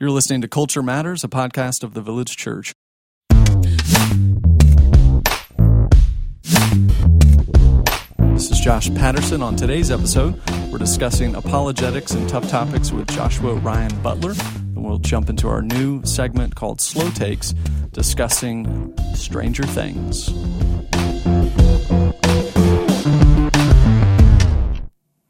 You're listening to Culture Matters, a podcast of the Village Church. This is Josh Patterson. On today's episode, we're discussing apologetics and tough topics with Joshua Ryan Butler. And we'll jump into our new segment called Slow Takes, discussing Stranger Things.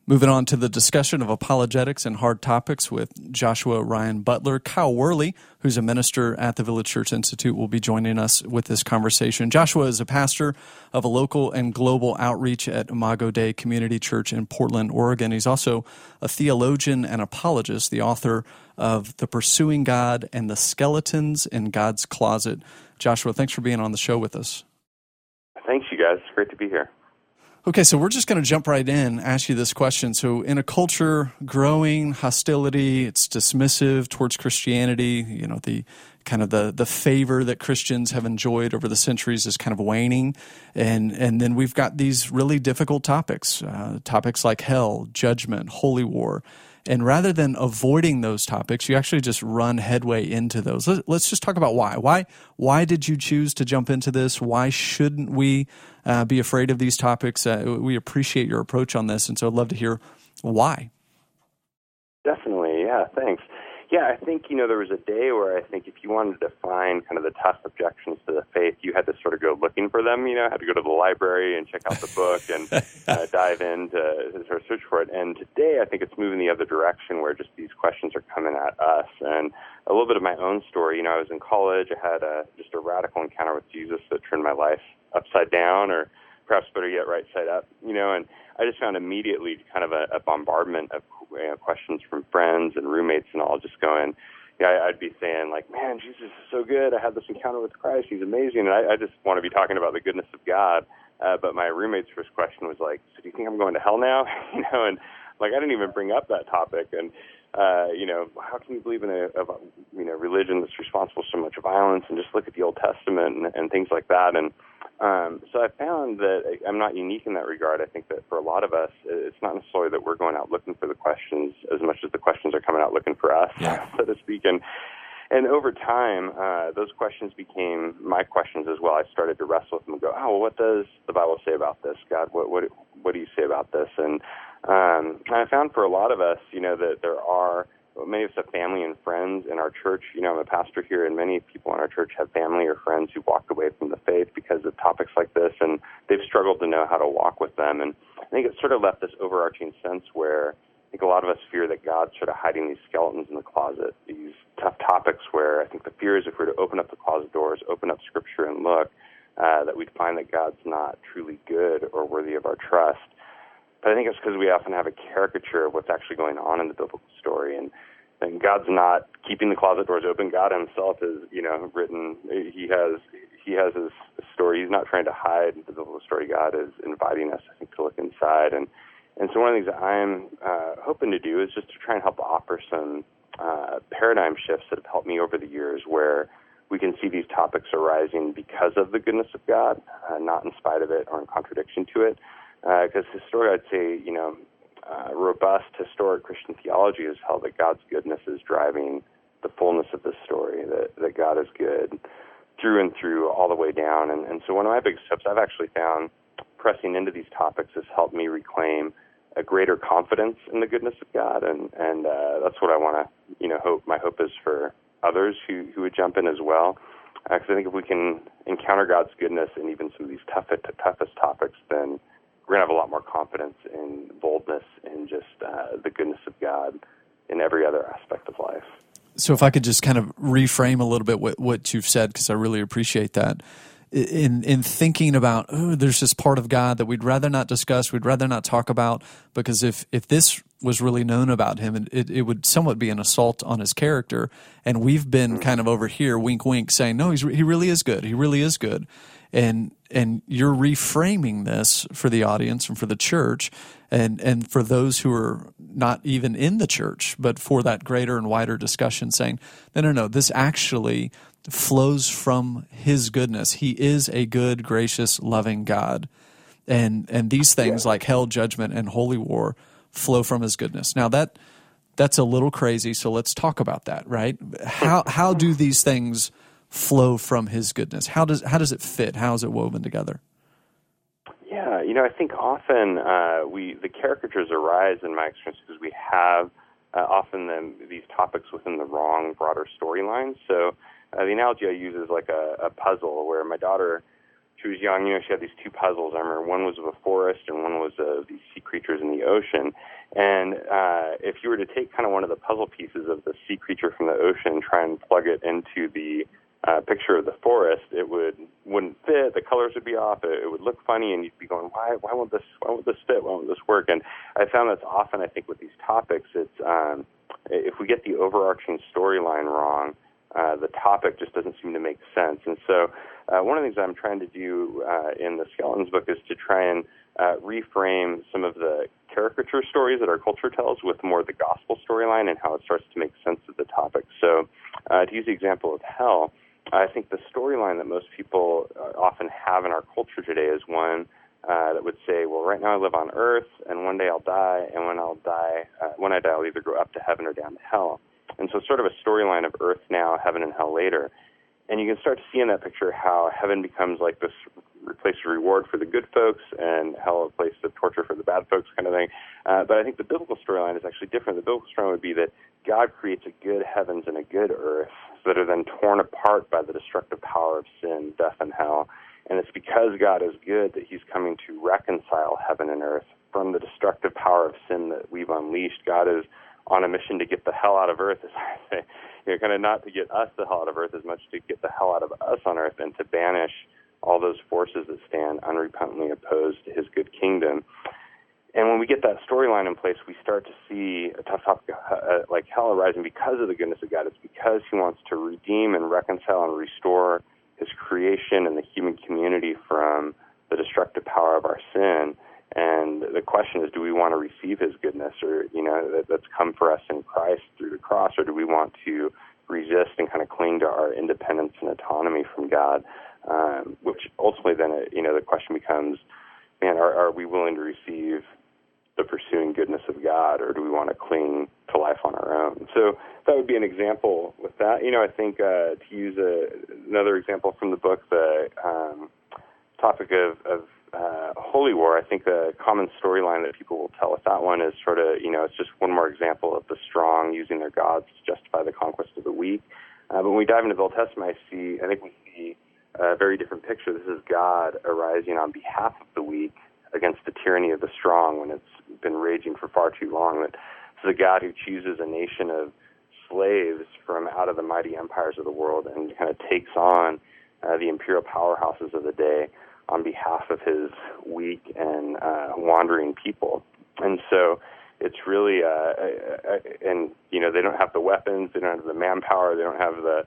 Moving on to the discussion of apologetics and hard topics with Joshua Ryan Butler. Kyle Worley, who's a minister at the Village Church Institute, will be joining us with this conversation. Joshua is a pastor of a local and global outreach at Imago Dei Community Church in Portland, Oregon. He's also a theologian and apologist, the author of The Pursuing God and the Skeletons in God's Closet. Joshua, thanks for being on the show with us. Thanks, you guys. It's great to be here. Okay, so we're just going to jump right in, ask you this question. So, in a culture growing hostility, it's dismissive towards Christianity. You know, the kind of the the favor that Christians have enjoyed over the centuries is kind of waning, and and then we've got these really difficult topics, uh, topics like hell, judgment, holy war. And rather than avoiding those topics, you actually just run headway into those. Let's just talk about why. Why why did you choose to jump into this? Why shouldn't we uh, be afraid of these topics? Uh, we appreciate your approach on this, and so I'd love to hear why. Definitely, yeah. Thanks. Yeah, I think, you know, there was a day where I think if you wanted to find kind of the tough objections to the faith, you had to sort of go looking for them, you know, had to go to the library and check out the book and uh, dive in to, sort of search for it. And today I think it's moving the other direction where just these questions are coming at us. And a little bit of my own story, you know, I was in college, I had a, just a radical encounter with Jesus that turned my life upside down or perhaps better yet, right side up, you know, and I just found immediately kind of a, a bombardment of you know, questions from friends and roommates and all just going, yeah, I'd be saying like, man, Jesus is so good. I had this encounter with Christ. He's amazing. And I, I just want to be talking about the goodness of God. Uh, but my roommate's first question was like, so do you think I'm going to hell now? you know, and like, I didn't even bring up that topic. And, uh, you know, how can you believe in a, a, you know, religion that's responsible for so much violence and just look at the Old Testament and, and things like that. And, um, so I found that I'm not unique in that regard. I think that for a lot of us, it's not necessarily that we're going out looking for the questions as much as the questions are coming out looking for us, yeah. so to speak. And and over time, uh, those questions became my questions as well. I started to wrestle with them and go, "Oh, well, what does the Bible say about this? God, what what what do you say about this?" And um, and I found for a lot of us, you know, that there are many of us have family and friends in our church. You know, I'm a pastor here, and many people in our church have family or friends who walked away from the faith because of topics like this, and they've struggled to know how to walk with them. And I think it sort of left this overarching sense where I think a lot of us fear that God's sort of hiding these skeletons in the closet, these tough topics where I think the fear is if we were to open up the closet doors, open up Scripture, and look, uh, that we'd find that God's not truly good or worthy of our trust. But I think it's because we often have a caricature of what's actually going on in the biblical story. And and God's not keeping the closet doors open. God Himself is, you know, written. He has He has His story. He's not trying to hide the biblical story. God is inviting us, I think, to look inside. And and so one of the things that I'm uh, hoping to do is just to try and help offer some uh, paradigm shifts that have helped me over the years, where we can see these topics arising because of the goodness of God, uh, not in spite of it or in contradiction to it. Because uh, historically, I'd say, you know, uh, robust historic Christian theology has held that God's goodness is driving the fullness of the story, that, that God is good through and through, all the way down. And, and so one of my big steps I've actually found pressing into these topics has helped me reclaim a greater confidence in the goodness of God, and and uh, that's what I want to, you know, hope. My hope is for others who who would jump in as well, because uh, I think if we can encounter God's goodness in even some of these toughest toughest topics, then we're going to have a lot more confidence in boldness in just uh, the goodness of God in every other aspect of life. So, if I could just kind of reframe a little bit what, what you've said, because I really appreciate that. In in thinking about, oh, there's this part of God that we'd rather not discuss, we'd rather not talk about, because if if this was really known about him, it, it would somewhat be an assault on his character. And we've been mm-hmm. kind of over here, wink, wink, saying, no, he's he really is good. He really is good and and you're reframing this for the audience and for the church and and for those who are not even in the church but for that greater and wider discussion saying no no no this actually flows from his goodness he is a good gracious loving god and and these things like hell judgment and holy war flow from his goodness now that that's a little crazy. So let's talk about that, right? How how do these things flow from His goodness? How does how does it fit? How is it woven together? Yeah, you know, I think often uh, we the caricatures arise in my experience because we have uh, often the, these topics within the wrong broader storyline. So uh, the analogy I use is like a, a puzzle where my daughter, she was young, you know, she had these two puzzles. I remember one was of a forest and one was of these sea creatures in the ocean. And uh, if you were to take kind of one of the puzzle pieces of the sea creature from the ocean try and plug it into the uh, picture of the forest, it would wouldn't fit. The colors would be off. It, it would look funny, and you'd be going, "Why? Why won't this? Why won't this fit? Why won't this work?" And I found that's often, I think, with these topics, it's um, if we get the overarching storyline wrong, uh, the topic just doesn't seem to make sense. And so, uh, one of the things I'm trying to do uh, in the Skeletons book is to try and uh, reframe some of the caricature stories that our culture tells with more the gospel storyline and how it starts to make sense of the topic. So, uh, to use the example of hell, I think the storyline that most people uh, often have in our culture today is one uh, that would say, "Well, right now I live on Earth, and one day I'll die, and when I'll die, uh, when I die, I'll either go up to heaven or down to hell." And so, it's sort of a storyline of Earth now, heaven and hell later. And you can start to see in that picture how heaven becomes like this place of reward for the good folks, and hell a place of torture for the bad folks, kind of thing. Uh, but I think the biblical storyline is actually different. The biblical storyline would be that God creates a good heavens and a good earth that are then torn apart by the destructive power of sin, death, and hell. And it's because God is good that He's coming to reconcile heaven and earth from the destructive power of sin that we've unleashed. God is on a mission to get the hell out of earth, as I say. You know, kind of not to get us the hell out of earth as much to get the hell out of us on earth and to banish all those forces that stand unrepentantly opposed to His good kingdom. And when we get that storyline in place, we start to see a tough topic uh, like hell arising because of the goodness of God. It's because He wants to redeem and reconcile and restore His creation and the human community from the destructive power of our sin. And the question is, do we want to receive His goodness, or you know, that, that's come for us in Christ through the cross, or do we want to resist and kind of cling to our independence and autonomy from God? Um, which ultimately, then, uh, you know, the question becomes, man, are, are we willing to receive the pursuing goodness of God, or do we want to cling to life on our own? So that would be an example with that. You know, I think uh, to use a, another example from the book, the um, topic of, of uh, holy war, I think a common storyline that people will tell with that one is sort of, you know, it's just one more example of the strong using their gods to justify the conquest of the weak. Uh, but when we dive into the Old Testament, I see, I think we see a very different picture. This is God arising on behalf of the weak against the tyranny of the strong when it's been raging for far too long. That this is a God who chooses a nation of slaves from out of the mighty empires of the world and kind of takes on uh, the imperial powerhouses of the day on behalf of his weak and uh, wandering people. And so it's really, uh, uh, uh and you know, they don't have the weapons, they don't have the manpower, they don't have the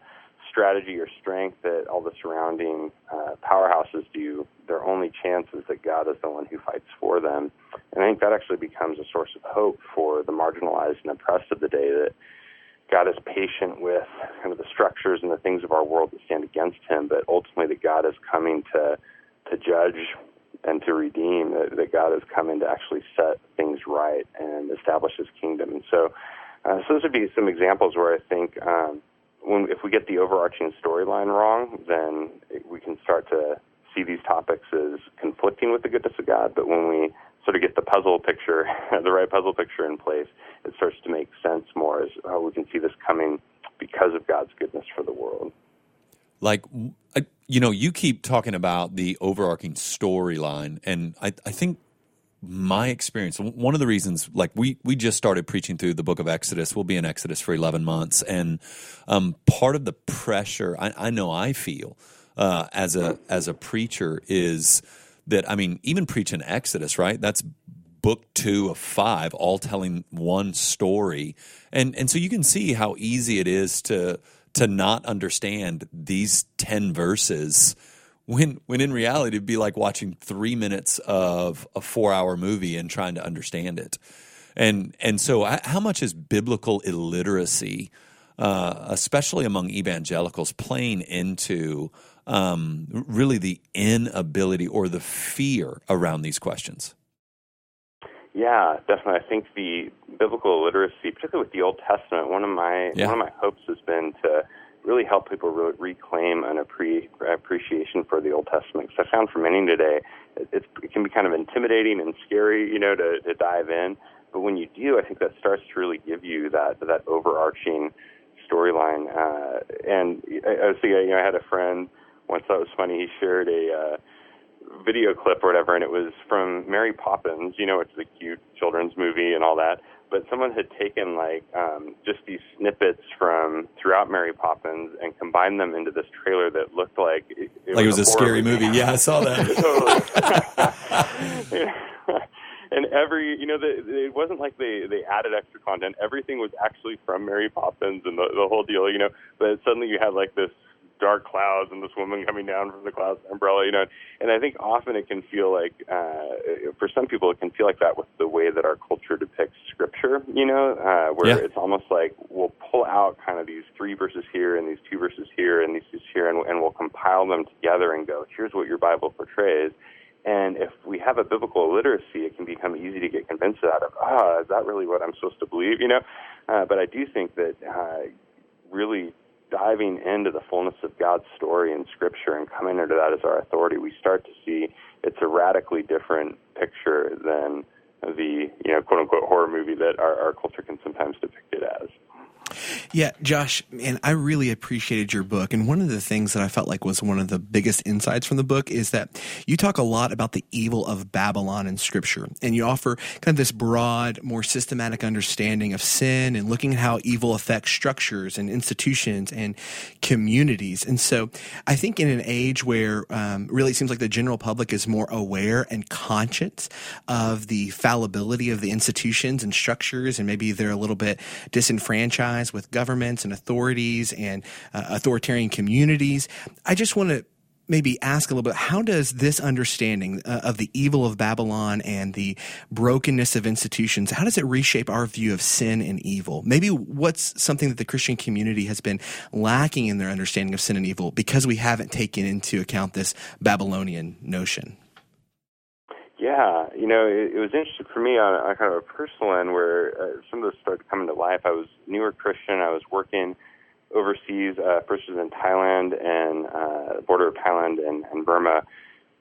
strategy or strength that all the surrounding uh, powerhouses do, their only chance is that God is the one who fights for them. And I think that actually becomes a source of hope for the marginalized and oppressed of the day that God is patient with kind of the structures and the things of our world that stand against him, but ultimately that God is coming to to judge and to redeem, that, that God come in to actually set things right and establish his kingdom. And so uh, so those would be some examples where I think um, when if we get the overarching storyline wrong, then we can start to see these topics as conflicting with the goodness of God. But when we sort of get the puzzle picture, the right puzzle picture in place, it starts to make sense more as oh, we can see this coming because of God's goodness for the world. Like, you know, you keep talking about the overarching storyline, and I, I think my experience one of the reasons like we we just started preaching through the book of exodus we'll be in exodus for 11 months and um, part of the pressure I, I know i feel uh, as a as a preacher is that i mean even preaching exodus right? That's book two of five all telling one story and and so you can see how easy it is to to not understand these 10 verses when when in reality it'd be like watching three minutes of a four hour movie and trying to understand it. And and so how much is biblical illiteracy uh, especially among evangelicals playing into um, really the inability or the fear around these questions Yeah, definitely. I think the biblical literacy, particularly with the Old Testament, one of my Yeah. one of my hopes has been to really help people re- reclaim an appre- appreciation for the Old Testament. Because I found for many today, it, it can be kind of intimidating and scary, you know, to, to dive in. But when you do, I think that starts to really give you that that overarching storyline. Uh, and I, I was thinking, you know, I had a friend once that was funny. He shared a uh, video clip or whatever, and it was from Mary Poppins, you know, which is a cute children's movie and all that. But someone had taken like um, just these snippets from throughout Mary Poppins and combined them into this trailer that looked like it, it Like it was a scary movie. Yeah, I saw that. and every, you know, the, the, it wasn't like they they added extra content. Everything was actually from Mary Poppins and the the whole deal, you know. But suddenly you had like this dark clouds and this woman coming down from the clouds umbrella, you know. And I think often it can feel like, uh, for some people, it can feel like that with the way that our culture depicts scripture, you know, uh, where Yeah. it's almost like we'll pull out kind of these three verses here and these two verses here and these two here, and, and we'll compile them together and go, here's what your Bible portrays. And if we have a biblical literacy, it can become easy to get convinced out of, ah, is that really what I'm supposed to believe? You know, uh, but I do think that uh, really diving into the fullness of God's story in Scripture and coming into that as our authority, we start to see it's a radically different picture than the you know quote unquote horror movie that our, our culture can sometimes depict it as. Yeah, Josh, and I really appreciated your book. And one of the things that I felt like was one of the biggest insights from the book is that you talk a lot about the evil of Babylon in Scripture. And you offer kind of this broad, more systematic understanding of sin and looking at how evil affects structures and institutions and communities. And so I think in an age where um, really it seems like the general public is more aware and conscious of the fallibility of the institutions and structures, and maybe they're a little bit disenfranchised with governments and authorities and uh, authoritarian communities. I just want to maybe ask a little bit how does this understanding uh, of the evil of babylon and the brokenness of institutions how does it reshape our view of sin and evil maybe what's something that the christian community has been lacking in their understanding of sin and evil because we haven't taken into account this babylonian notion Yeah, you know, it, it was interesting for me on, on kind of a personal end where uh, some of this started coming to life. I was newer Christian. I was working overseas. Uh, first was in Thailand and uh, border of Thailand and, and Burma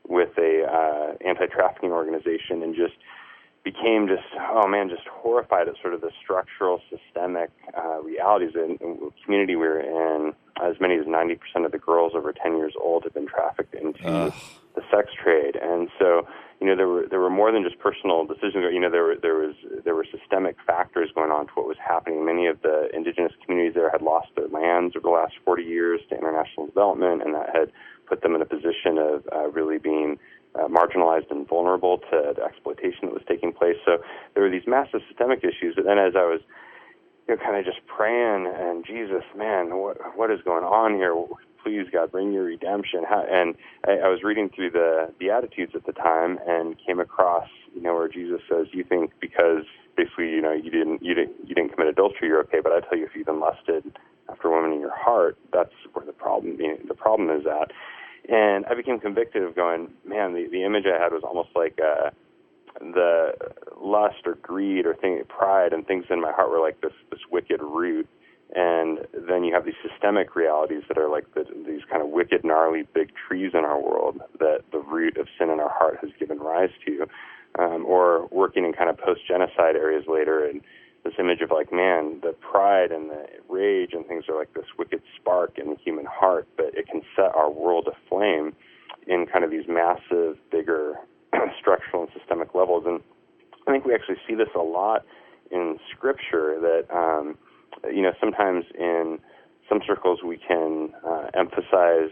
with a uh, anti-trafficking organization, and just became just oh man, just horrified at sort of the structural, systemic uh, realities in, the community we were in. As many as 90% of the girls over 10 years old have been trafficked into Ugh. the sex trade, and so you know there were there were more than just personal decisions. You know there were there was there were systemic factors going on to what was happening. Many of the indigenous communities there had lost their lands over the last 40 years to international development, and that had put them in a position of uh, really being uh, marginalized and vulnerable to the exploitation that was taking place. So there were these massive systemic issues. But then as I was you know, kind of just praying and Jesus, man, what what is going on here? Please, God, bring your redemption. And I, I was reading through the Beatitudes at the time and came across, you know, where Jesus says, "You think because basically, you know, you didn't you didn't you didn't commit adultery, you're okay. But I tell you, if you've been lusted after a woman in your heart, that's where the problem the problem is at." And I became convicted of going, man, the the image I had was almost like. Uh, the lust or greed or thing, pride and things in my heart were like this this wicked root, and then you have these systemic realities that are like the, these kind of wicked, gnarly, big trees in our world that the root of sin in our heart has given rise to, um, or working in kind of post-genocide areas later and this image of like man the pride and the rage and things are like this wicked spark in the human heart but it can set our world aflame in kind of these massive bigger structural and systemic levels. And I think we actually see this a lot in Scripture that, um, you know, sometimes in some circles we can uh, emphasize.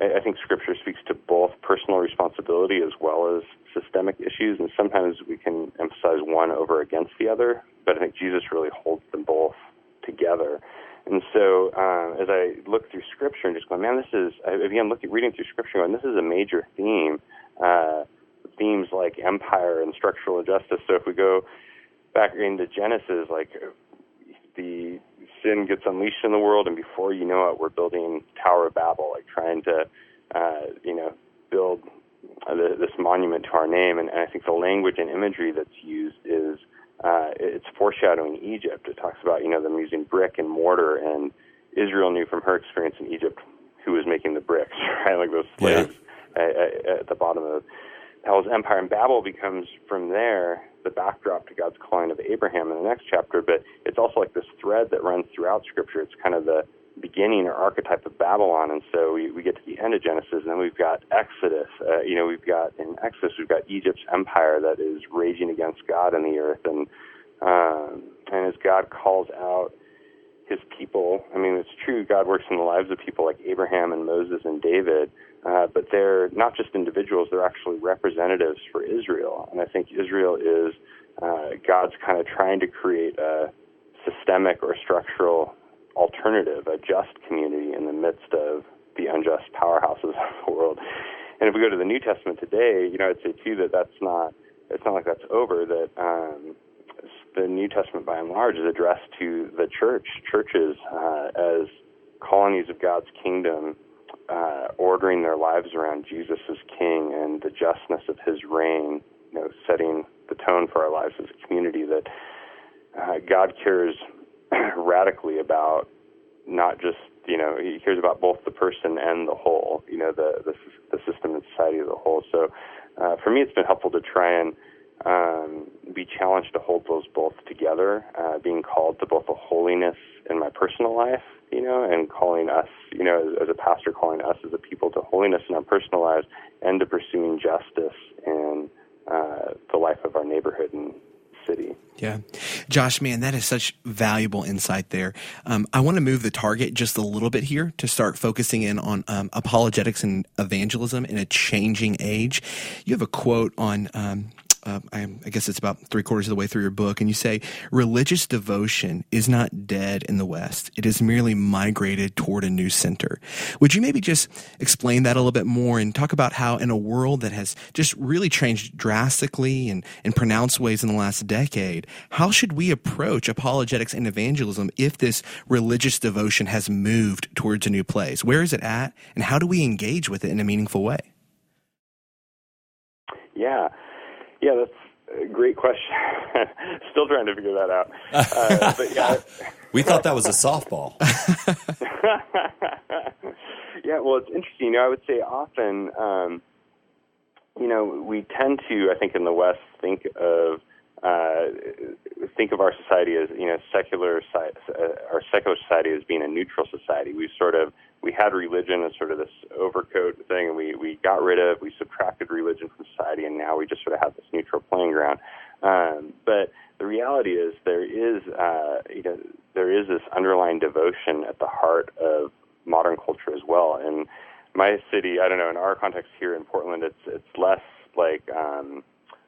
I, I think Scripture speaks to both personal responsibility as well as systemic issues, and sometimes we can emphasize one over against the other. But I think Jesus really holds them both together. And so, uh, as I look through Scripture and just going, man, this is, I looking, reading through Scripture, going, this is a major theme. Uh, themes like empire and structural injustice. So if we go back into Genesis, like sin gets unleashed in the world, and before you know it, we're building Tower of Babel, like trying to, uh, you know, build uh, the, this monument to our name. And, and I think the language and imagery that's used is uh, it's foreshadowing Egypt. It talks about you know them using brick and mortar, and Israel knew from her experience in Egypt who was making the bricks, right? Like those slaves yeah. at, at the bottom of Hell's empire. And Babel becomes from there the backdrop to God's calling of Abraham in the next chapter. But it's also like this thread that runs throughout Scripture. It's kind of the beginning or archetype of Babylon. And so we, we get to the end of Genesis, and then we've got Exodus. Uh, you know, we've got in Exodus, we've got Egypt's empire that is raging against God in the earth. And, um, and as God calls out his people, I mean, it's true, God works in the lives of people like Abraham and Moses and David. Uh, but they're not just individuals, they're actually representatives for Israel. And I think Israel is uh, God's kind of trying to create a systemic or structural alternative, a just community in the midst of the unjust powerhouses of the world. And if we go to the New Testament today, you know, I'd say too that that's not it's not like that's over. That um, the New Testament, by and large, is addressed to the church, churches uh, as colonies of God's kingdom uh, ordering their lives around Jesus as King and the justness of His reign, you know, setting the tone for our lives as a community. That uh, God cares radically about not just you know He cares about both the person and the whole, you know, the the, the system and society as a whole. So uh, for me, it's been helpful to try and um, be challenged to hold those both together, uh, being called to both a holiness in my personal life you know, and calling us, you know, as, as a pastor, calling us as a people to holiness in our personal lives and to pursuing justice in uh, the life of our neighborhood and city. Yeah. Josh, man, that is such valuable insight there. Um, I want to move the target just a little bit here to start focusing in on um, apologetics and evangelism in a changing age. You have a quote on um, uh, I, I, guess it's about three quarters of the way through your book, and you say religious devotion is not dead in the West. It has merely migrated toward a new center. Would you maybe just explain that a little bit more and talk about how, in a world that has just really changed drastically and in pronounced ways in the last decade, how should we approach apologetics and evangelism if this religious devotion has moved towards a new place? Where is it at, and how do we engage with it in a meaningful way? Yeah. Yeah, that's a great question. Still trying to figure that out. Uh, but yeah, we thought that was a softball. yeah, well, it's interesting. You know, I would say often, um, you know, we tend to, I think, in the West, think of uh, think of our society as you know secular uh, our secular society as being a neutral society. We sort of we had religion as sort of this overcoat thing, and we we got rid of we subtracted religion from society, and now we just sort of have this neutral playing ground. Um, but the reality is there is uh, you know there is this underlying devotion at the heart of modern culture as well. And my city, I don't know, in our context here in Portland, it's it's less like um,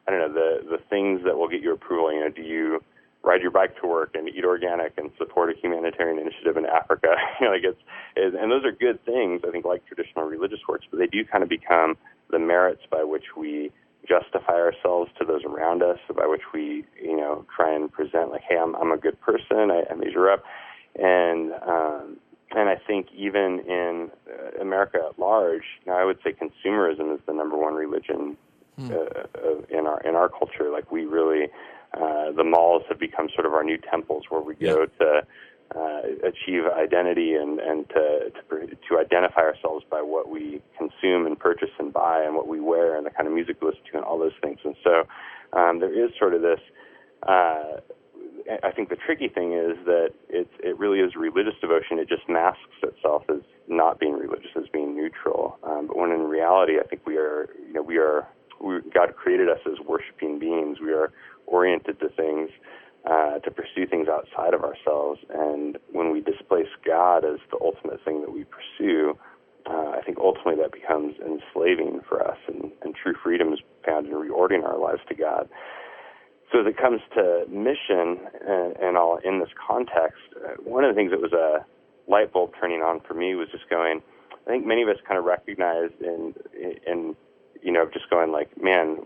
I don't know the the things that will get you approval. You know, do you ride your bike to work and eat organic and support a humanitarian initiative in Africa? you know, like it's, it's and those are good things. I think like traditional religious works, but they do kind of become the merits by which we justify ourselves to those around us, by which we you know try and present like, hey, I'm I'm a good person. I, I measure up, and um, and I think even in uh, America at large, you know, I would say consumerism is the number one religion Hmm. uh, in our in our culture. Like we really, uh, the malls have become sort of our new temples where we go to uh, achieve identity and and to, to to identify ourselves by what we consume and purchase and buy and what we wear and the kind of music we listen to and all those things. And so um, there is sort of this. Uh, I think the tricky thing is that it's it really is religious devotion. It just masks itself as not being religious, as being neutral. Um, but when in reality, I think we are you know we are we, God created us as worshiping beings. We are oriented to things, uh, to pursue things outside of ourselves. And when we displace God as the ultimate thing that we pursue, uh, I think ultimately that becomes enslaving for us, and, and true freedom is found in reordering our lives to God. So as it comes to mission and, and all in this context, uh, one of the things that was a light bulb turning on for me was just going. I think many of us kind of recognized in in you know, just going like, man,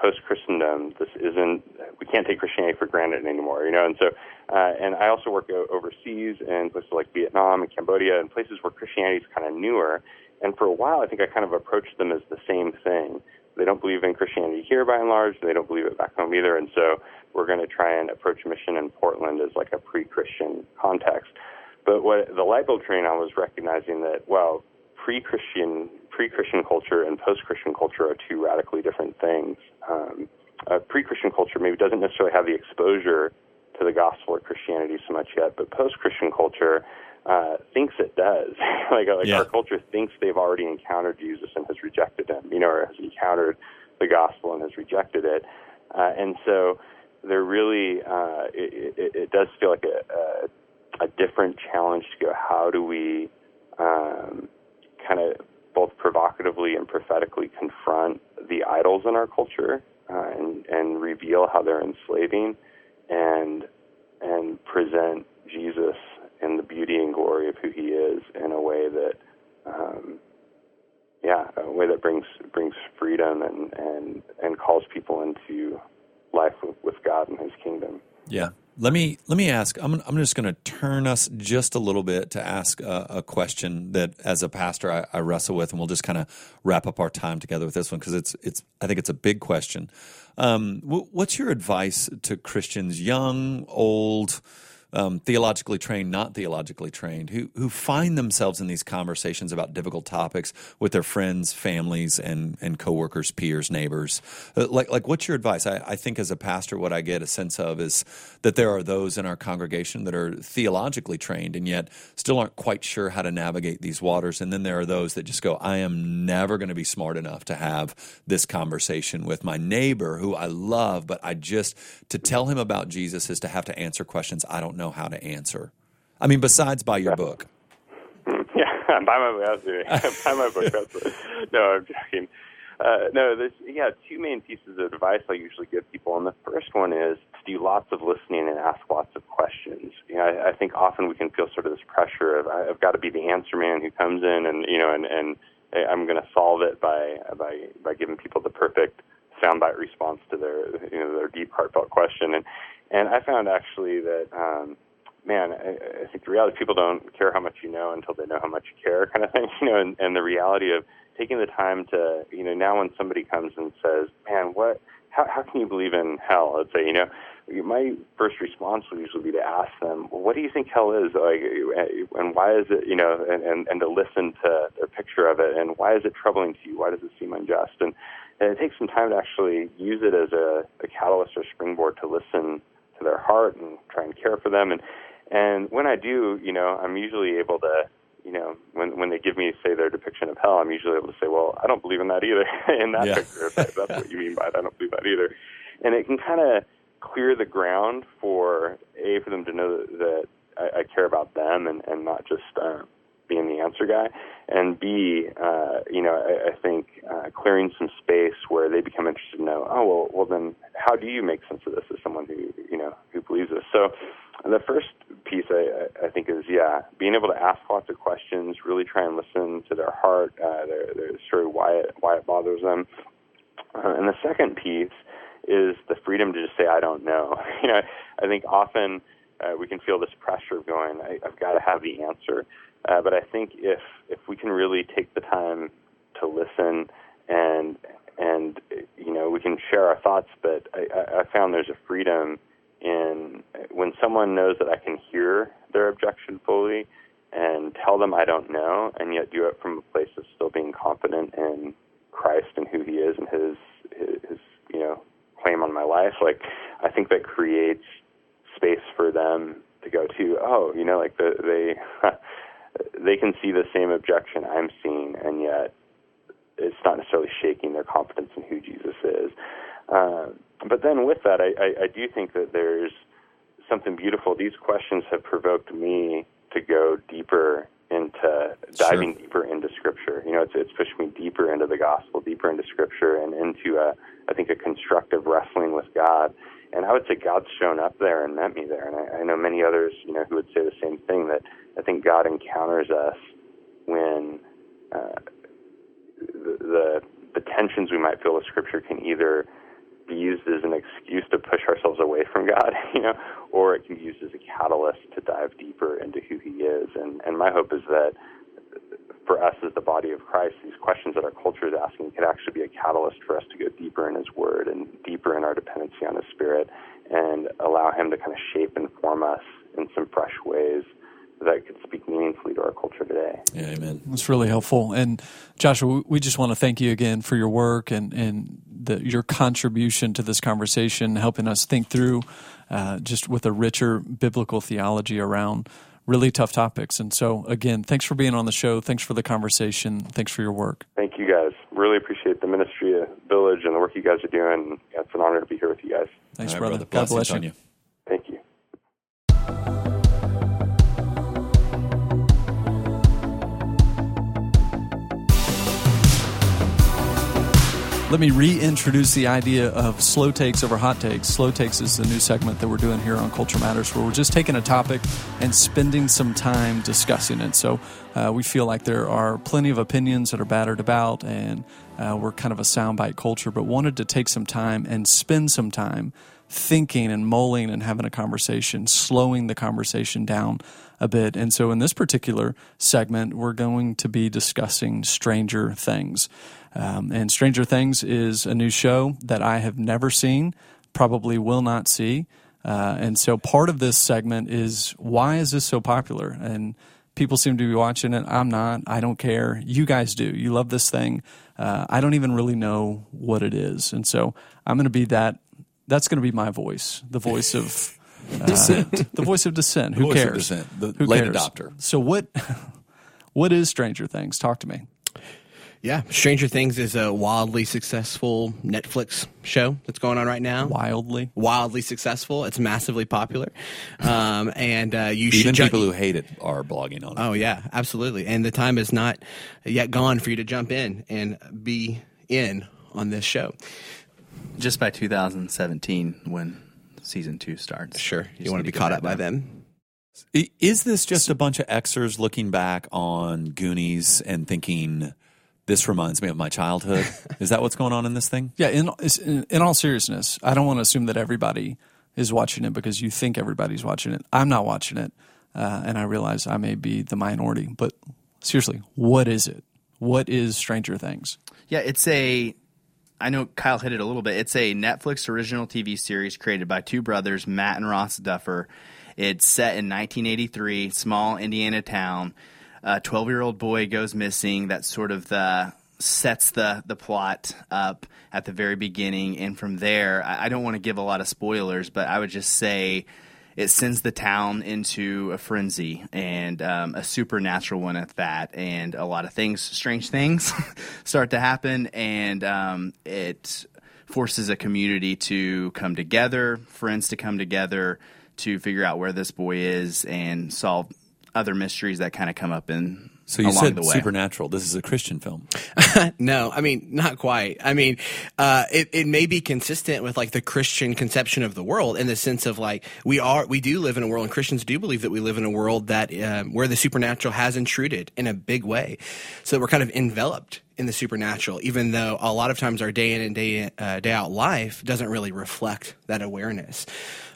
post Christendom, this isn't we can't take Christianity for granted anymore, you know. And so, uh, and I also work overseas in places like Vietnam and Cambodia, and places where Christianity is kind of newer. And for a while, I think I kind of approached them as the same thing. They don't believe in Christianity here by and large. and They don't believe it back home either. And so we're going to try and approach mission in Portland as like a pre-Christian context. But what the light bulb train on was recognizing that, well, pre-Christian pre-Christian culture and post-Christian culture are two radically different things. Um, pre-Christian culture maybe doesn't necessarily have the exposure to the gospel or Christianity so much yet, but post-Christian culture uh, thinks it does. like like yeah. our culture thinks they've already encountered Jesus and has rejected him, you know, or has encountered the gospel and has rejected it, uh, and so they're really uh, it, it, it does feel like a, a, a different challenge to go. How do we um, kind of both provocatively and prophetically confront the idols in our culture uh, and, and reveal how they're enslaving and and present Jesus in the beauty and glory of who he is in a way that um, yeah, a way that brings brings freedom and, and, and calls people into life with, with God and his kingdom. Yeah, let me let me ask. I'm I'm just going to turn us just a little bit to ask a, a question that, as a pastor, I, I, wrestle with, and we'll just kind of wrap up our time together with this one because it's it's I think it's a big question. Um, what's your advice to Christians, young, old? Um, theologically trained, not theologically trained, who who find themselves in these conversations about difficult topics with their friends, families, and and coworkers, peers, neighbors. Uh, like like, what's your advice? I, I think as a pastor, what I get a sense of is that there are those in our congregation that are theologically trained and yet still aren't quite sure how to navigate these waters, and then there are those that just go, I am never going to be smart enough to have this conversation with my neighbor who I love, but I just to tell him about Jesus is to have to answer questions I don't know how to answer. I mean, besides buy your book. Yeah, buy my book. buy my book. That's no, I'm joking. Uh, no, there's yeah two main pieces of advice I usually give people, and the first one is to do lots of listening and ask lots of questions. You know, I, I think often we can feel sort of this pressure of I've got to be the answer man who comes in and you know and and I'm going to solve it by by by giving people the perfect soundbite response to their you know their deep heartfelt question and and I found actually that, um, man, I, I think the reality people don't care how much you know until they know how much you care, kind of thing. You know, and, and the reality of taking the time to, you know, now when somebody comes and says, man, what, how, how can you believe in hell? I'd say, you know, my first response would usually be to ask them, well, what do you think hell is? Like, and why is it, you know, and, and, and to listen to their picture of it, and why is it troubling to you? Why does it seem unjust? And, and it takes some time to actually use it as a, a catalyst or springboard to listen to their heart and try and care for them. And and when I do, you know, I'm usually able to, you know, when when they give me say their depiction of hell, I'm usually able to say, well, I don't believe in that either. in that yeah. picture, if, that, that's what you mean by it, I don't believe that either. And it can kind of clear the ground for a for them to know that, I, I care about them and and not just. Uh, the answer guy, and B, uh, you know, I, I think uh, clearing some space where they become interested to know, oh well, well then, how do you make sense of this as someone who you know who believes this? So, the first piece I, I think is yeah, being able to ask lots of questions, really try and listen to their heart, uh, their their story, why it why it bothers them, uh, and the second piece is the freedom to just say I don't know. You know, I think often. Uh, we can feel this pressure of going, I, I've got to have the answer. Uh, but I think if if we can really take the time to listen and and you know we can share our thoughts, but I, I found there's a freedom in when someone knows that I can hear their objection fully and tell them I don't know, and yet do it from a place of still being confident in Christ and who He is and His His, his you know claim on my life. Like I think that creates space for them to go to. Oh, you know, like the, they they can see the same objection I'm seeing, and yet it's not necessarily shaking their confidence in who Jesus is. Uh, but then with that, I, I, I do think that there's something beautiful. These questions have provoked me to go deeper into diving sure. deeper into Scripture. You know, it's it's pushed me deeper into the gospel, deeper into Scripture, and into a I think a constructive wrestling with God. And I would say God's shown up there and met me there. And I, I know many others, you know, who would say the same thing that I think God encounters us when uh, the, the the tensions we might feel with Scripture can either be used as an excuse to push ourselves away from God, you know, or it can be used as a catalyst to dive deeper into who He is. And and my hope is that for us as the body of Christ, these questions that our culture is asking could actually be a catalyst for us to go deeper in His Word and deeper in our dependency on His Spirit, and allow Him to kind of shape and form us in some fresh ways that could speak meaningfully to our culture today. Yeah, amen. That's really helpful. And Joshua, we just want to thank you again for your work and, and the, your contribution to this conversation, helping us think through uh, just with a richer biblical theology around really tough topics. And so, again, thanks for being on the show. Thanks for the conversation. Thanks for your work. Thank you, guys. Really appreciate the ministry of Village and the work you guys are doing. It's an honor to be here with you guys. Thanks, All right, brother. brother. God bless on you. you. Thank you. Let me reintroduce the idea of slow takes over hot takes. Slow takes is the new segment that we're doing here on Culture Matters, where we're just taking a topic and spending some time discussing it. So uh, we feel like there are plenty of opinions that are battered about, and uh, we're kind of a soundbite culture, but wanted to take some time and spend some time thinking and mulling and having a conversation, slowing the conversation down a bit. And so in this particular segment, we're going to be discussing Stranger Things. Um, and Stranger Things is a new show that I have never seen, probably will not see. Uh, and so part of this segment is why is this so popular? And people seem to be watching it. I'm not. I don't care. You guys do. You love this thing. Uh, I don't even really know what it is. And so I'm going to be that. That's going to be my voice, the voice of dissent, the voice of dissent. Who voice of cares? dissent, the Who late cares? adopter. So what? What is Stranger Things? Talk to me. Yeah, Stranger Things is a wildly successful Netflix show that's going on right now. Wildly. Wildly successful. It's massively popular, um, and uh, you Even should ju- people who hate it are blogging on it. Oh yeah, absolutely. And the time is not yet gone for you to jump in and be in on this show. just by 2017 when season two starts. Sure, Just you want to be go caught back up by then. Is this just a bunch of Xers looking back on Goonies and thinking, this reminds me of my childhood? Is that what's going on in this thing? Yeah. In, in in all seriousness, I don't want to assume that everybody is watching it because you think everybody's watching it. I'm not watching it, uh, and I realize I may be the minority. But seriously, what is it? What is Stranger Things? Yeah, it's a. I know Kyle hit it a little bit. It's a Netflix original TV series created by two brothers, Matt and Ross Duffer. It's set in 1983, small Indiana town. A 12 year old boy goes missing. That's sort of the sets the the plot up at the very beginning, and from there, I, I don't want to give a lot of spoilers, but I would just say it sends the town into a frenzy and um, a supernatural one at that, and a lot of things, strange things, start to happen, and um, it forces a community to come together, friends to come together to figure out where this boy is and solve other mysteries that kind of come up in So you along said the way. supernatural. This is a Christian film. no, I mean not quite. I mean, uh, it it may be consistent with like the Christian conception of the world in the sense of like we are we do live in a world, and Christians do believe that we live in a world that um, where the supernatural has intruded in a big way, so that we're kind of enveloped in the supernatural, even though a lot of times our day in and day uh, day out life doesn't really reflect that awareness.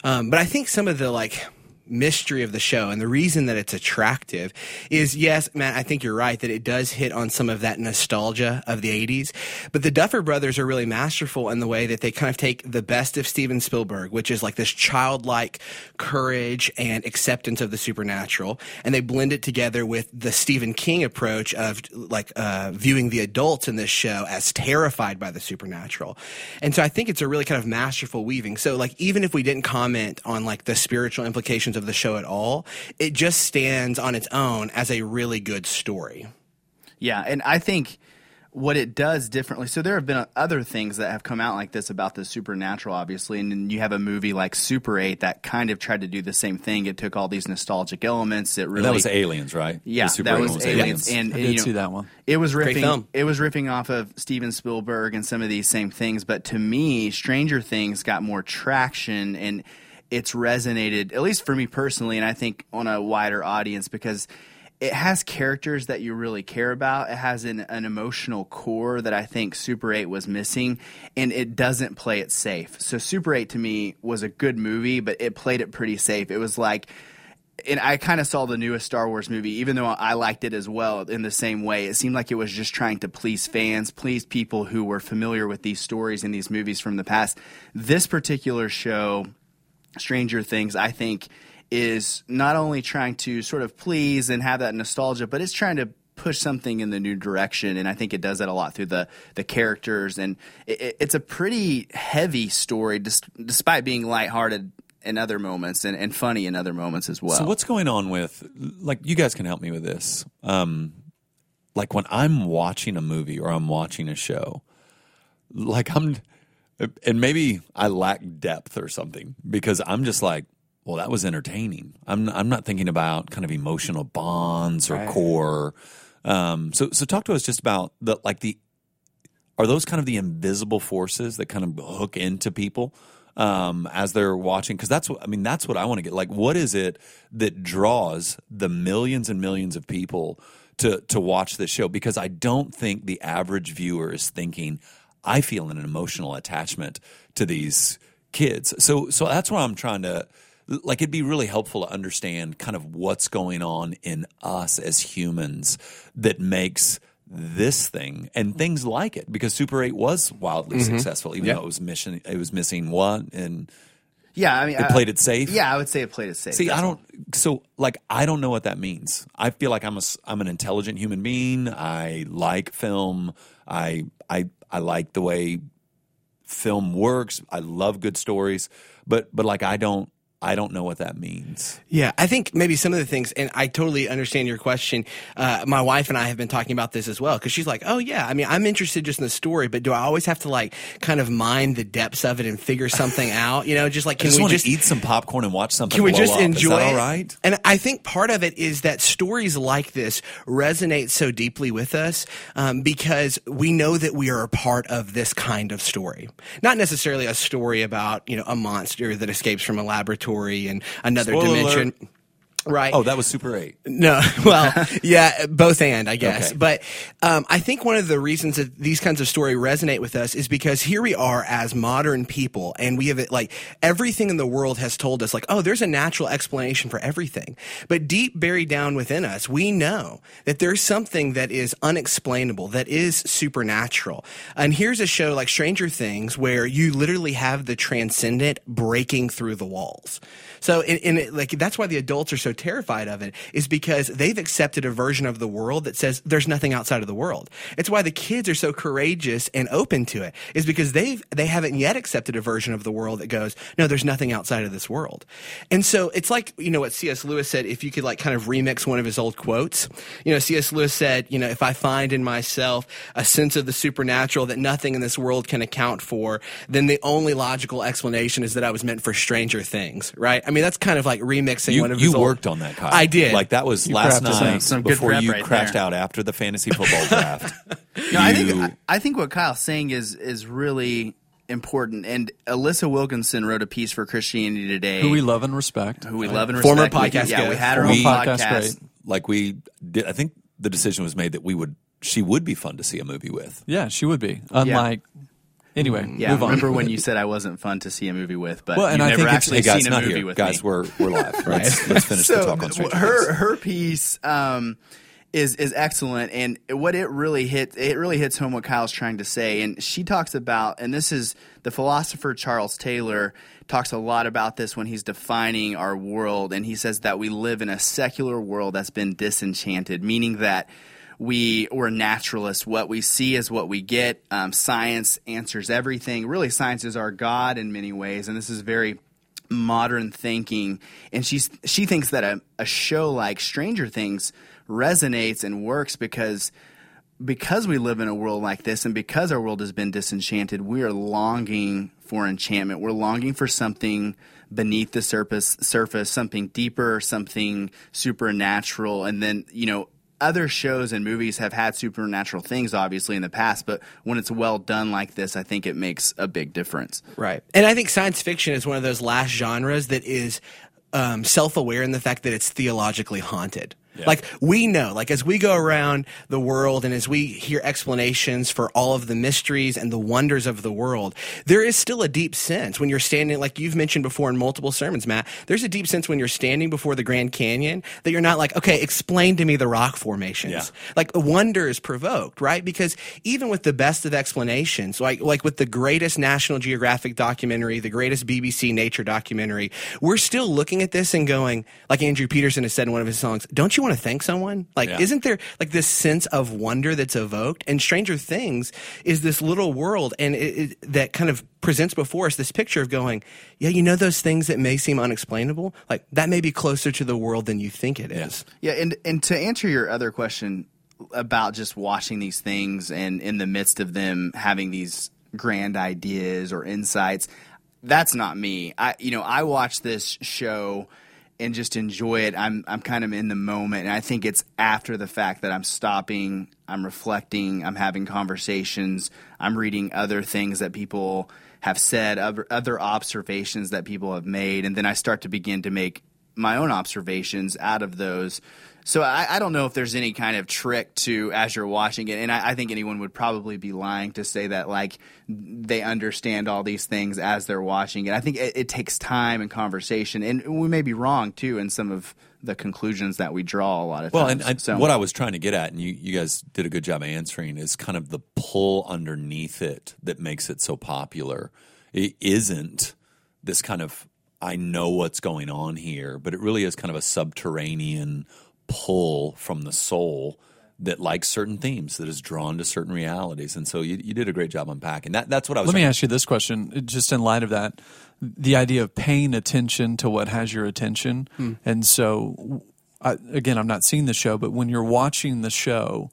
Um, but I think some of the like mystery of the show and the reason that it's attractive is yes, Matt, I think you're right that it does hit on some of that nostalgia of the 80s. But the Duffer brothers are really masterful in the way that they kind of take the best of Steven Spielberg, which is like this childlike courage and acceptance of the supernatural, and they blend it together with the Stephen King approach of like uh, viewing the adults in this show as terrified by the supernatural. And so I think it's a really kind of masterful weaving. So like even if we didn't comment on like the spiritual implications of the show at all, it just stands on its own as a really good story. Yeah, and I think what it does differently. So there have been other things that have come out like this about the supernatural, obviously, and then you have a movie like Super Eight that kind of tried to do the same thing. It took all these nostalgic elements. It really that was Aliens, right? yeah, Super that Eight was one aliens, and I did you know, see that one. It was Great riffing. film. It was riffing off of Steven Spielberg and some of these same things. But to me, Stranger Things got more traction and it's resonated, at least for me personally, and I think on a wider audience because it has characters that you really care about. It has an, an emotional core that I think Super 8 was missing, and it doesn't play it safe. So Super 8 to me was a good movie, but it played it pretty safe. It was like and I kind of saw the newest Star Wars movie, even though I liked it as well in the same way. It seemed like it was just trying to please fans, please people who were familiar with these stories and these movies from the past. This particular show, Stranger Things, I think is not only trying to sort of please and have that nostalgia, but it's trying to push something in the new direction and i think it does that a lot through the the characters. And it, it's a pretty heavy story despite being lighthearted in other moments and, and funny in other moments as well. So what's going on with like you guys can help me with this. Um like when i'm watching a movie or i'm watching a show like i'm and maybe i lack depth or something because i'm just like well, that was entertaining. I'm I'm not thinking about kind of emotional bonds or right. core. Um, so so talk to us just about the like the are those kind of the invisible forces that kind of hook into people um, as they're watching? Because that's what I mean. That's what I want to get. Like, what is it that draws the millions and millions of people to to watch this show? Because I don't think the average viewer is thinking, I feel an emotional attachment to these kids. So so that's why I'm trying to like it'd be really helpful to understand kind of what's going on in us as humans that makes this thing and things like it because Super 8 was wildly mm-hmm. successful even though it was mission it was missing one and yeah, I mean, it played it safe. Yeah, I would say it played it safe. See, I don't. So, like, I don't know what that means. I feel like I'm a, I'm an intelligent human being. I like film. I, I, I like the way film works. I love good stories. But, but like, I don't. I don't know what that means. Yeah, I think maybe some of the things, and I totally understand your question. Uh, my wife and I have been talking about this as well because she's like, "Oh yeah, I mean, I'm interested just in the story, but do I always have to like kind of mind the depths of it and figure something out? You know, just like can just we just eat some popcorn and watch something? Can we just up? enjoy? All right. And I think part of it is that stories like this resonate so deeply with us um, because we know that we are a part of this kind of story, not necessarily a story about you know a monster that escapes from a laboratory and another Spoiler dimension. Alert. Right. Oh, that was Super 8. No, well, yeah, both and, I guess. Okay. But um, I think one of the reasons that these kinds of story resonate with us is because here we are as modern people, and we have it like everything in the world has told us, like, oh, there's a natural explanation for everything. But deep buried down within us, we know that there's something that is unexplainable, that is supernatural. And here's a show like Stranger Things where you literally have the transcendent breaking through the walls. So, in, in like, that's why the adults are so terrified of it is because they've accepted a version of the world that says there's nothing outside of the world. It's why the kids are so courageous and open to it is because they've, they haven't yet accepted a version of the world that goes, no, there's nothing outside of this world. And so it's like, you know, what C.S. Lewis said, if you could like kind of remix one of his old quotes, you know, C.S. Lewis said, you know, if I find in myself a sense of the supernatural that nothing in this world can account for, then the only logical explanation is that I was meant for stranger things, right? Mean, that's kind of like remixing you, one of you his worked old, on that, Kyle. I did. Like that was you last night some, some before you right crashed there. out after the fantasy football draft. no, I think I think what Kyle's saying is is really important. And Alissa Wilkinson wrote a piece for Christianity Today, who we love and respect, who we love and Former respect. podcast we, yeah, we had her Former own podcast podcast. great. like we did. I think the decision was made that we would. She would be fun to see a movie with. Yeah, she would be. Unlike Anyway, yeah. move on. Remember when you said I wasn't fun to see a movie with, but Well, and I never think it's- actually Hey guys, seen a not movie here. with Guys, me. we're we're live. Let's, let's finish the talk on Stranger her Things. her piece um, is is excellent, and what it really hit it really hits home what Kyle's trying to say, and she talks about, and this is the philosopher Charles Taylor talks a lot about this when he's defining our world, and he says that we live in a secular world that's been disenchanted, meaning that we we're naturalists. What we see is what we get. Um, science answers everything. Really, science is our god in many ways, and this is very modern thinking. And she's she thinks that a, a show like Stranger Things resonates and works because because we live in a world like this and because our world has been disenchanted, we are longing for enchantment. We're longing for something beneath the surface, surface, something deeper, something supernatural, and then you know other shows and movies have had supernatural things obviously in the past but when it's well done like this i think it makes a big difference Right. And I think science fiction is one of those last genres that is um, self aware in the fact that it's theologically haunted. Like we know, like as we go around the world and as we hear explanations for all of the mysteries and the wonders of the world, there is still a deep sense when you're standing, like you've mentioned before in multiple sermons, Matt. There's a deep sense when you're standing before the Grand Canyon that you're not like, okay, explain to me the rock formations. Yeah. Like wonder is provoked, right? Because even with the best of explanations, like like with the greatest National Geographic documentary, the greatest BBC nature documentary, we're still looking at this and going, like Andrew Peterson has said in one of his songs, don't you want to thank someone? Like, Yeah. isn't there like this sense of wonder that's evoked? And Stranger Things is this little world and it, it, that kind of presents before us this picture of going, yeah, you know those things that may seem unexplainable? Like that may be closer to the world than you think it is. Yeah, and and to answer your other question about just watching these things and in the midst of them having these grand ideas or insights, that's not me. I you know, I watch this show and just enjoy it. I'm I'm kind of in the moment and I think it's after the fact that I'm stopping, I'm reflecting, I'm having conversations, I'm reading other things that people have said, other other observations that people have made, and then I start to begin to make my own observations out of those. So I, I don't know if there's any kind of trick to as you're watching it, and I, I think anyone would probably be lying to say that like they understand all these things as they're watching it. I think it, it takes time and conversation, and we may be wrong too in some of the conclusions that we draw a lot of Well, times. Well, and I, so, what I was trying to get at, and you, you guys did a good job answering, is kind of the pull underneath it that makes it so popular. It isn't this kind of I know what's going on here, but it really is kind of a subterranean pull from the soul that likes certain themes, that is drawn to certain realities. And so you, you did a great job unpacking that. That's what I was. Let me trying- ask you this question, just in light of that, the idea of paying attention to what has your attention. Hmm. And so, I, again, I'm not seeing the show, but when you're watching the show,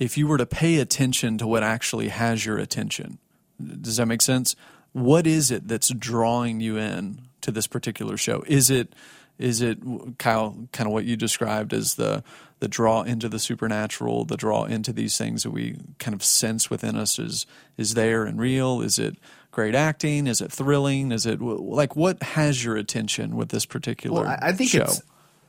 if you were to pay attention to what actually has your attention, does that make sense? What is it that's drawing you in to this particular show? Is it is it Kyle kind of what you described as the the draw into the supernatural, the draw into these things that we kind of sense within us is is there and real? Is it great acting? Is it thrilling? Is it like what has your attention with this particular Well, I, I think show? it's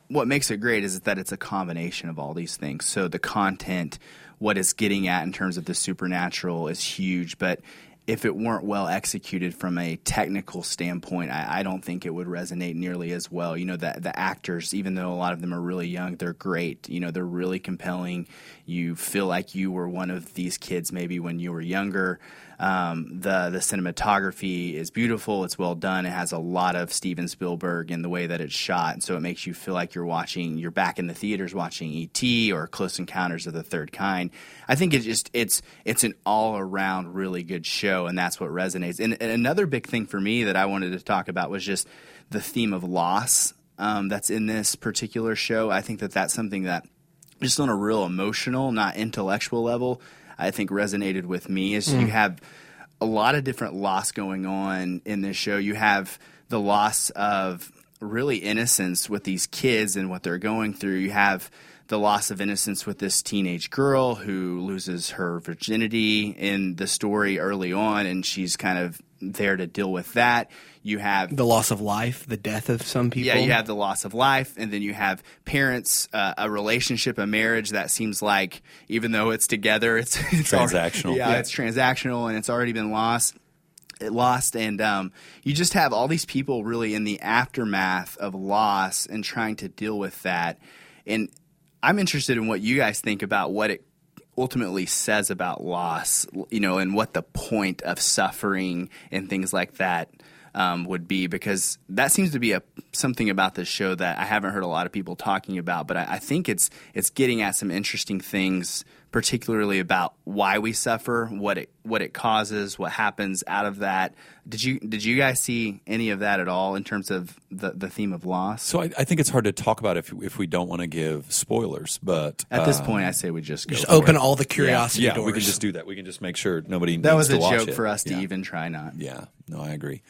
what makes it great is that it's a combination of all these things. So the content, what it's getting at in terms of the supernatural, is huge. But if it weren't well executed from a technical standpoint, I, I don't think it would resonate nearly as well. You know, the the actors, even though a lot of them are really young, they're great. You know, they're really compelling. You feel like you were one of these kids maybe when you were younger. Um, the the cinematography is beautiful. It's well done. It has a lot of Steven Spielberg in the way that it's shot, and so it makes you feel like you're watching. You're back in the theaters watching E.T. or Close Encounters of the Third Kind. I think it's just it's it's an all around really good show, and that's what resonates. And, and another big thing for me that I wanted to talk about was just the theme of loss um, that's in this particular show. I think that that's something that just on a real emotional, not intellectual level, I think resonated with me is hmm. you have a lot of different loss going on in this show. You have the loss of really innocence with these kids and what they're going through. You have the loss of innocence with this teenage girl who loses her virginity in the story early on, and she's kind of there to deal with that. You have The loss of life, the death of some people. yeah, you have the loss of life, and then you have parents, uh, a relationship, a marriage that seems like even though it's together, it's, it's already- Transactional. yeah, Yeah. it's transactional, and it's already been lost. It lost, and um, you just have all these people really in the aftermath of loss and trying to deal with that. And I'm interested in what you guys think about what it ultimately says about loss, you know, and what the point of suffering and things like that um, would be, because that seems to be a something about this show that I haven't heard a lot of people talking about. But I, I think it's it's getting at some interesting things, particularly about why we suffer, what it what it causes, what happens out of that. Did you did you guys see any of that at all in terms of the the theme of loss? So I, I think it's hard to talk about if if we don't want to give spoilers, but At this uh, point, I say we just go. Just for it. open all the curiosity yeah, doors. we can just do that. We can just make sure nobody. That was a to watch joke it. for us to even try not. Yeah, no, I agree.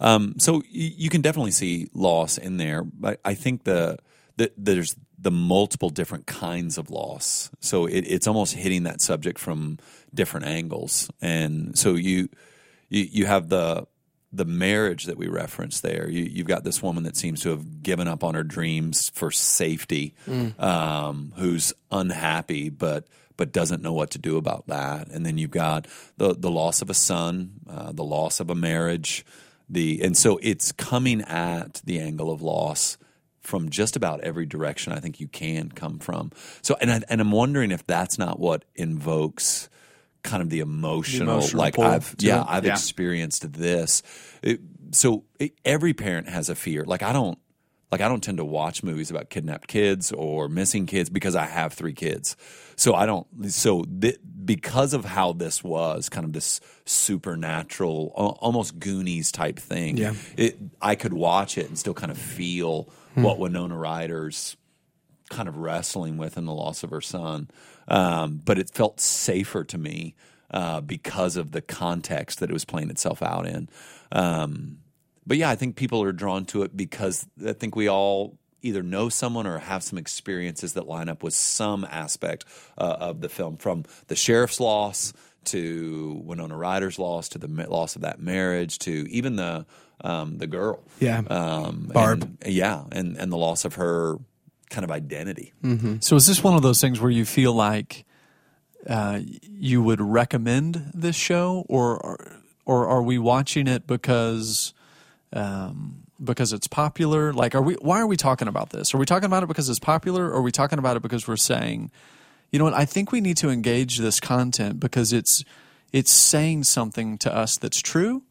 Um, so y- you can definitely see loss in there, but I think the, the there's the multiple different kinds of loss. So it, it's almost hitting that subject from different angles, and so you you, you have the the marriage that we referenced there. You, you've got this woman that seems to have given up on her dreams for safety, um, who's unhappy, but but doesn't know what to do about that. And then you've got the the loss of a son, uh, the loss of a marriage, the and so it's coming at the angle of loss from just about every direction I think you can come from. So and I, and I'm wondering if that's not what invokes kind of the emotional, emotional like I've yeah it. I've Yeah. experienced this. It- so it, every parent has a fear. Like I don't like I don't tend to watch movies about kidnapped kids or missing kids because I have three kids. So I don't. So th- because of how this was kind of this supernatural, almost Goonies type thing. Yeah. It, I could watch it and still kind of feel what Winona Ryder's kind of wrestling with in the loss of her son. Um, but it felt safer to me uh, because of the context that it was playing itself out in. Um, but yeah, I think people are drawn to it because I think we all either know someone or have some experiences that line up with some aspect uh, of the film, from the sheriff's loss to Winona Ryder's loss to the loss of that marriage to even the um, the girl, Yeah. um, Barb. and- yeah, and and the loss of her kind of identity. So is this one of those things where you feel like uh, you would recommend this show, or or are we watching it because um, because it's popular? Like, are we? Why are we talking about this? Are we talking about it because it's popular, or are we talking about it because we're saying, you know what? I think we need to engage this content because it's it's saying something to us that's true,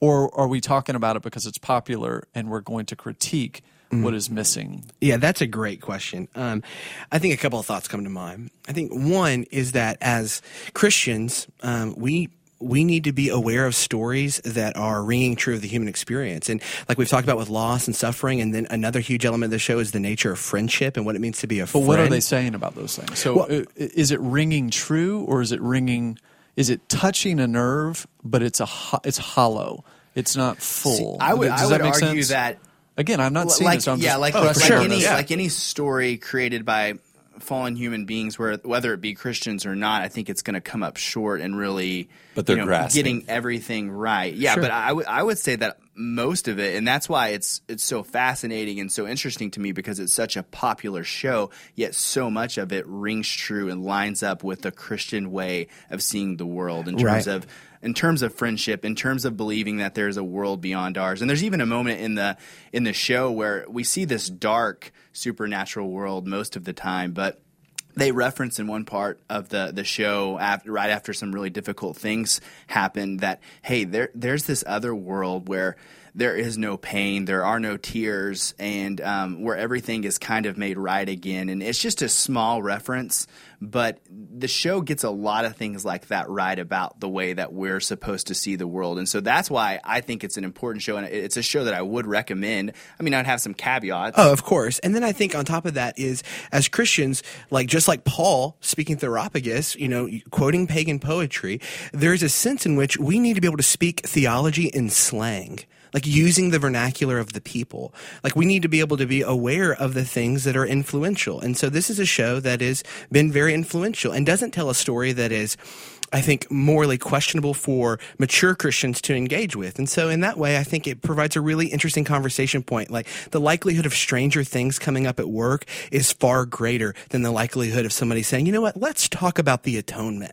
or are we talking about it because it's popular and we're going to critique what is missing? Yeah, that's a great question. Um, I think a couple of thoughts come to mind. I think one is that as Christians, um, we we need to be aware of stories that are ringing true of the human experience, and like we've talked about with loss and suffering, and then another huge element of the show is the nature of friendship and what it means to be a But friend. what are they saying about those things? So Well- is it ringing true or is it ringing? Is it touching a nerve, but it's a ho- it's hollow. It's not full. I would Does I that would make argue sense? that again. I'm not Well, seeing like it. So I'm yeah, just like Oh, like sure. any Yeah. like any story created by fallen human beings, where whether it be Christians or not, I think it's going to come up short and really, But they're you know, grasping. getting everything right. Yeah, but I would I would say that most of it, and that's why it's it's so fascinating and so interesting to me because it's such a popular show. Yet so much of it rings true and lines up with the Christian way of seeing the world in terms Right. of in terms of friendship, in terms of believing that there's a world beyond ours. And there's even a moment in the in the show where we see this dark supernatural world most of the time, but they reference in one part of the the show after, right after some really difficult things happen that hey there there's this other world where there is no pain there are no tears and um, where everything is kind of made right again and it's just a small reference but the show gets a lot of things like that right about the way that we're supposed to see the world and so that's why I think it's an important show and it's a show that I would recommend I mean I'd have some caveats Oh, of course. And then I think on top of that is as Christians, like just like Paul speaking to the Areopagus, you know, quoting pagan poetry, there's a sense in which we need to be able to speak theology in slang. Like using the vernacular of the people. Like we need to be able to be aware of the things that are influential. And so this is a show that has been very influential and doesn't tell a story that is I think morally questionable for mature Christians to engage with. And so in that way, I think it provides a really interesting conversation point. Like the likelihood of stranger things coming up at work is far greater than the likelihood of somebody saying, you know what, let's talk about the atonement.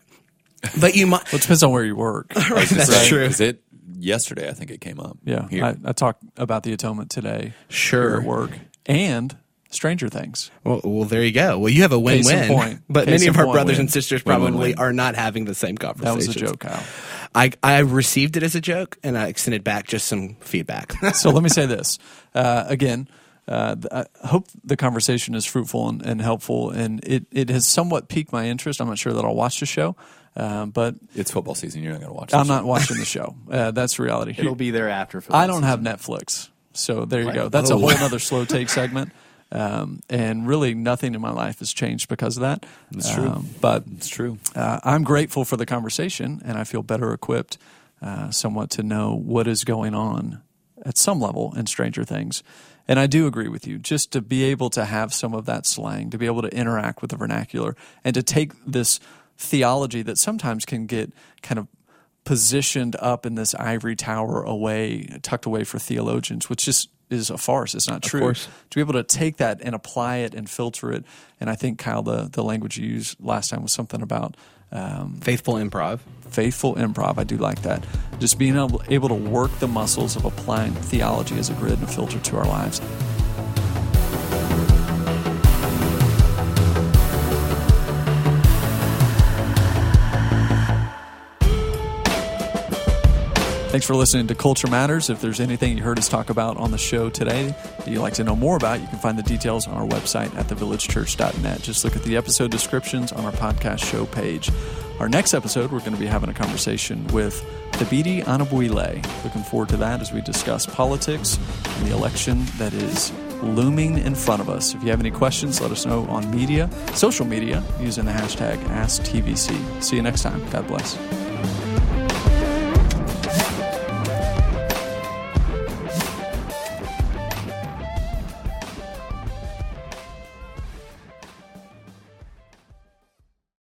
But you might, Well, it depends on where you work. right, that's Right? true. 'Cause it yesterday, I think it came up. Yeah, here. I, I talked about the atonement today. Sure. at work and Stranger Things. Well, well, there you go. Well, you have a Case in win-win. point. But Case many in of our point. brothers Win. and sisters Win, win, probably win. are not having the same conversation. That was a joke, Kyle. I, I received it as a joke, and I extended back just some feedback. so let me say this uh, again. Uh, I hope the conversation is fruitful and, and helpful, and it, it has somewhat piqued my interest. I'm not sure that I'll watch the show, uh, but it's football season. You're not going to watch. It. I'm this. not watching the show. Uh, that's reality. it'll be there after for I don't have Netflix, so there you go. That's a Oh. whole other slow take segment. Um, and really, nothing in my life has changed because of that. That's true. Um, but It's true. uh, I'm grateful for the conversation, and I feel better equipped, uh, somewhat, to know what is going on at some level in Stranger Things. And I do agree with you. Just to be able to have some of that slang, to be able to interact with the vernacular, and to take this theology that sometimes can get kind of positioned up in this ivory tower away, tucked away for theologians, which just is a farce. It's not true. course. To be able to take that and apply it and filter it, and I think Kyle, the the language you used last time was something about um, Faithful improv. faithful improv. I do like that. Just being able, able to work the muscles of applying theology as a grid and a filter to our lives. Thanks for listening to Culture Matters. If there's anything you heard us talk about on the show today that you'd like to know more about, you can find the details on our website at thevillagechurch.net. Just look at the episode descriptions on our podcast show page. Our next episode, we're going to be having a conversation with Thabiti Anyabwile. Looking forward to that as we discuss politics and the election that is looming in front of us. If you have any questions, let us know on media, social media, using the hashtag AskTVC. See you next time. God bless.